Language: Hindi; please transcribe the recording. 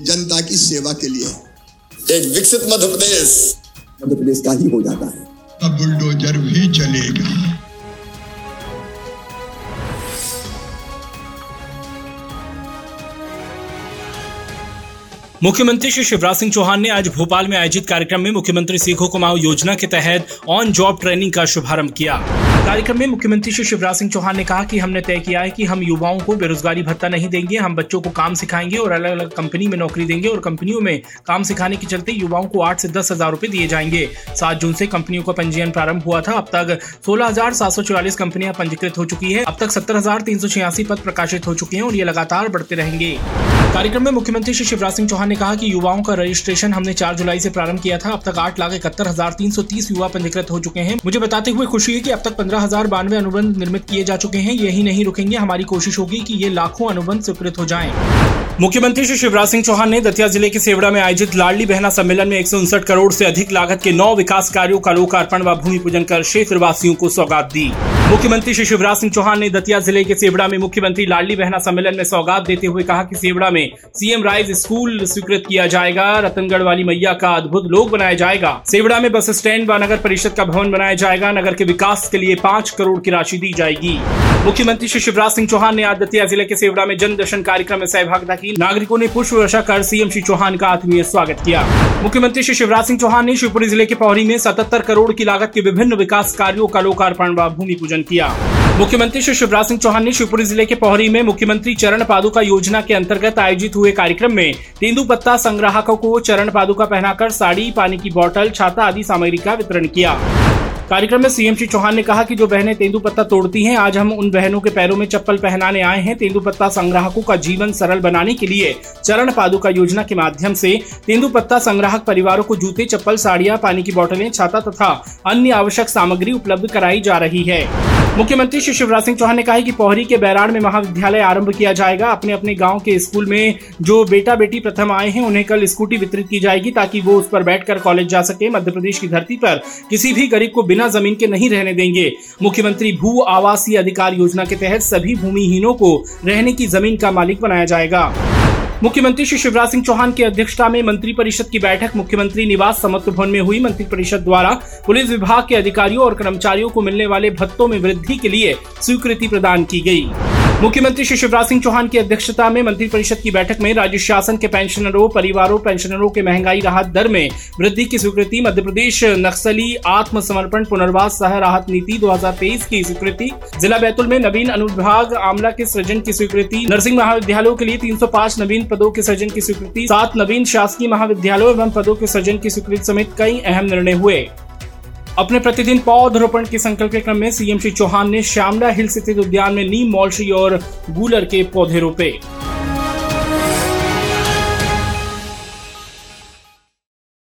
जनता की सेवा के लिए। एक विकसित मध्य प्रदेश मध्य प्रदेश का ही हो जाता है। अब बुलडोजर भी चलेगा। मुख्यमंत्री श्री शिवराज सिंह चौहान ने आज भोपाल में आयोजित कार्यक्रम में मुख्यमंत्री सीखो कमाओ योजना के तहत ऑन जॉब ट्रेनिंग का शुभारंभ किया। कार्यक्रम में मुख्यमंत्री श्री शिवराज सिंह चौहान ने कहा कि हमने तय किया है कि हम युवाओं को बेरोजगारी भत्ता नहीं देंगे, हम बच्चों को काम सिखाएँगे और अलग अलग कंपनी में नौकरी देंगे और कंपनियों में काम सिखाने के चलते युवाओं को आठ से दस हज़ार रूपए दिए जाएँगे। सात जून से कंपनियों का पंजीयन प्रारंभ हुआ था। अब तक सोलह हज़ार सात सौ चौवालीस कंपनियाँ पंजीकृत हो चुकी है। अब तक सत्तर हज़ार तीन सौ छियासी पद प्रकाशित हो चुके हैं और ये लगातार बढ़ते रहेंगे। कार्यक्रम में मुख्यमंत्री श्री शिवराज सिंह चौहान ने कहा कि युवाओं का रजिस्ट्रेशन हमने चार जुलाई से प्रारंभ किया था। अब तक आठ लाख इकहत्तर हज़ार तीन सौ तीस युवा पंजीकृत हो चुके हैं। मुझे बताते हुए खुशी है कि अब तक पंद्रह हज़ार बानवे अनुबंध निर्मित किए जा चुके हैं। यही नहीं रुकेंगे। हमारी कोशिश होगी कि ये लाखों अनुबंध स्वीकृत हो जाए। मुख्यमंत्री श्री शिवराज सिंह चौहान ने दतिया ज़िले के सेवड़ा में आयोजित लाडली बहना सम्मेलन में एक सौ उनसठ करोड़ से अधिक लागत के नौ विकास कार्यों का लोकार्पण व भूमि पूजन कर क्षेत्रवासियों को सौगात दी। मुख्यमंत्री श्री शिवराज सिंह चौहान ने दतिया ज़िले के सेवड़ा में मुख्यमंत्री लाडली बहना सम्मेलन में सौगात देते हुए कहा कि सेवड़ा में सीएम राइज स्कूल स्वीकृत किया जाएगा रतनगढ़ वाली मैया का अद्भुत लोक बनाया जाएगा। सेवड़ा में बस स्टैंड व नगर परिषद का भवन बनाया जाएगा, नगर के विकास के लिए पाँच करोड़ की राशि दी जाएगी। मुख्यमंत्री श्री शिवराज सिंह चौहान ने आज दतिया ज़िले के सेवड़ा में जन दर्शन कार्यक्रम में सहभागिता की। नागरिकों ने पुष्प वर्षा कर सीएम श्री चौहान का आत्मीय स्वागत किया। मुख्यमंत्री श्री शिवराज सिंह चौहान ने शिवपुरी ज़िले के पौरी में सतहत्तर करोड़ की लागत के विभिन्न विकास कार्यों का लोकार्पण व भूमि पूजन किया। मुख्यमंत्री श्री शिवराज सिंह चौहान ने शिवपुरी ज़िले के पौहरी में मुख्यमंत्री चरण पादुका योजना के अंतर्गत आयोजित हुए कार्यक्रम में तेंदु पत्ता संग्राहकों को चरण पादुका पहनाकर साड़ी, पानी की बोतल छाता आदि सामग्री का वितरण किया। कार्यक्रम में सीएम श्री चौहान ने कहा कि जो बहनें तेंदु पत्ता तोड़ती हैं, आज हम उन बहनों के पैरों में चप्पल पहनाने आए हैं। तेंदु पत्ता संग्राहकों का जीवन सरल बनाने के लिए चरण पादुका योजना के माध्यम से तेंदु पत्ता संग्राहक परिवारों को जूते, चप्पल, साड़ियाँ, पानी की बोतलें छाता तथा अन्य आवश्यक सामग्री उपलब्ध कराई जा रही है। मुख्यमंत्री श्री शिवराज सिंह चौहान ने कहा कि पोहरी के बैराड़ में महाविद्यालय आरंभ किया जाएगा। अपने अपने गाँव के स्कूल में जो बेटा बेटी प्रथम आए हैं, उन्हें कल स्कूटी वितरित की जाएगी ताकि वो उस पर बैठकर कॉलेज जा सके। मध्य प्रदेश की धरती पर किसी भी गरीब को बिना ज़मीन के नहीं रहने देंगे। मुख्यमंत्री भू आवासीय अधिकार योजना के तहत सभी भूमिहीनों को रहने की ज़मीन का मालिक बनाया जाएगा। मुख्यमंत्री श्री शिवराज सिंह चौहान की अध्यक्षता में मंत्रिपरिषद की बैठक, मुख्यमंत्री निवास समत्व भवन में हुई। मंत्रिपरिषद द्वारा पुलिस विभाग के अधिकारियों और कर्मचारियों को मिलने वाले भत्तों में वृद्धि के लिए स्वीकृति प्रदान की गई। मुख्यमंत्री श्री शिवराज सिंह चौहान की अध्यक्षता में मंत्रिपरिषद की बैठक में राज्य शासन के पेंशनरों, परिवारों, पेंशनरों के महँगाई राहत दर में वृद्धि की स्वीकृति मध्य प्रदेश नक्सली आत्मसमर्पण पुनर्वास सह राहत नीति 2023 की स्वीकृति, जिला बैतूल में नवीन अनुविभाग आमला के सृजन की स्वीकृति नर्सिंग महाविद्यालयों के लिए 305 नवीन पदों के सृजन की स्वीकृति, सात नवीन शासकीय महाविद्यालयों एवं पदों के सृजन की स्वीकृति समेत कई अहम निर्णय हुए। अपने प्रतिदिन पौधरोपण के संकल्प के क्रम में सीएम श्री चौहान ने श्यामला हिल स्थित उद्यान में नीम मौलशी और गूलर के पौधे रोपे।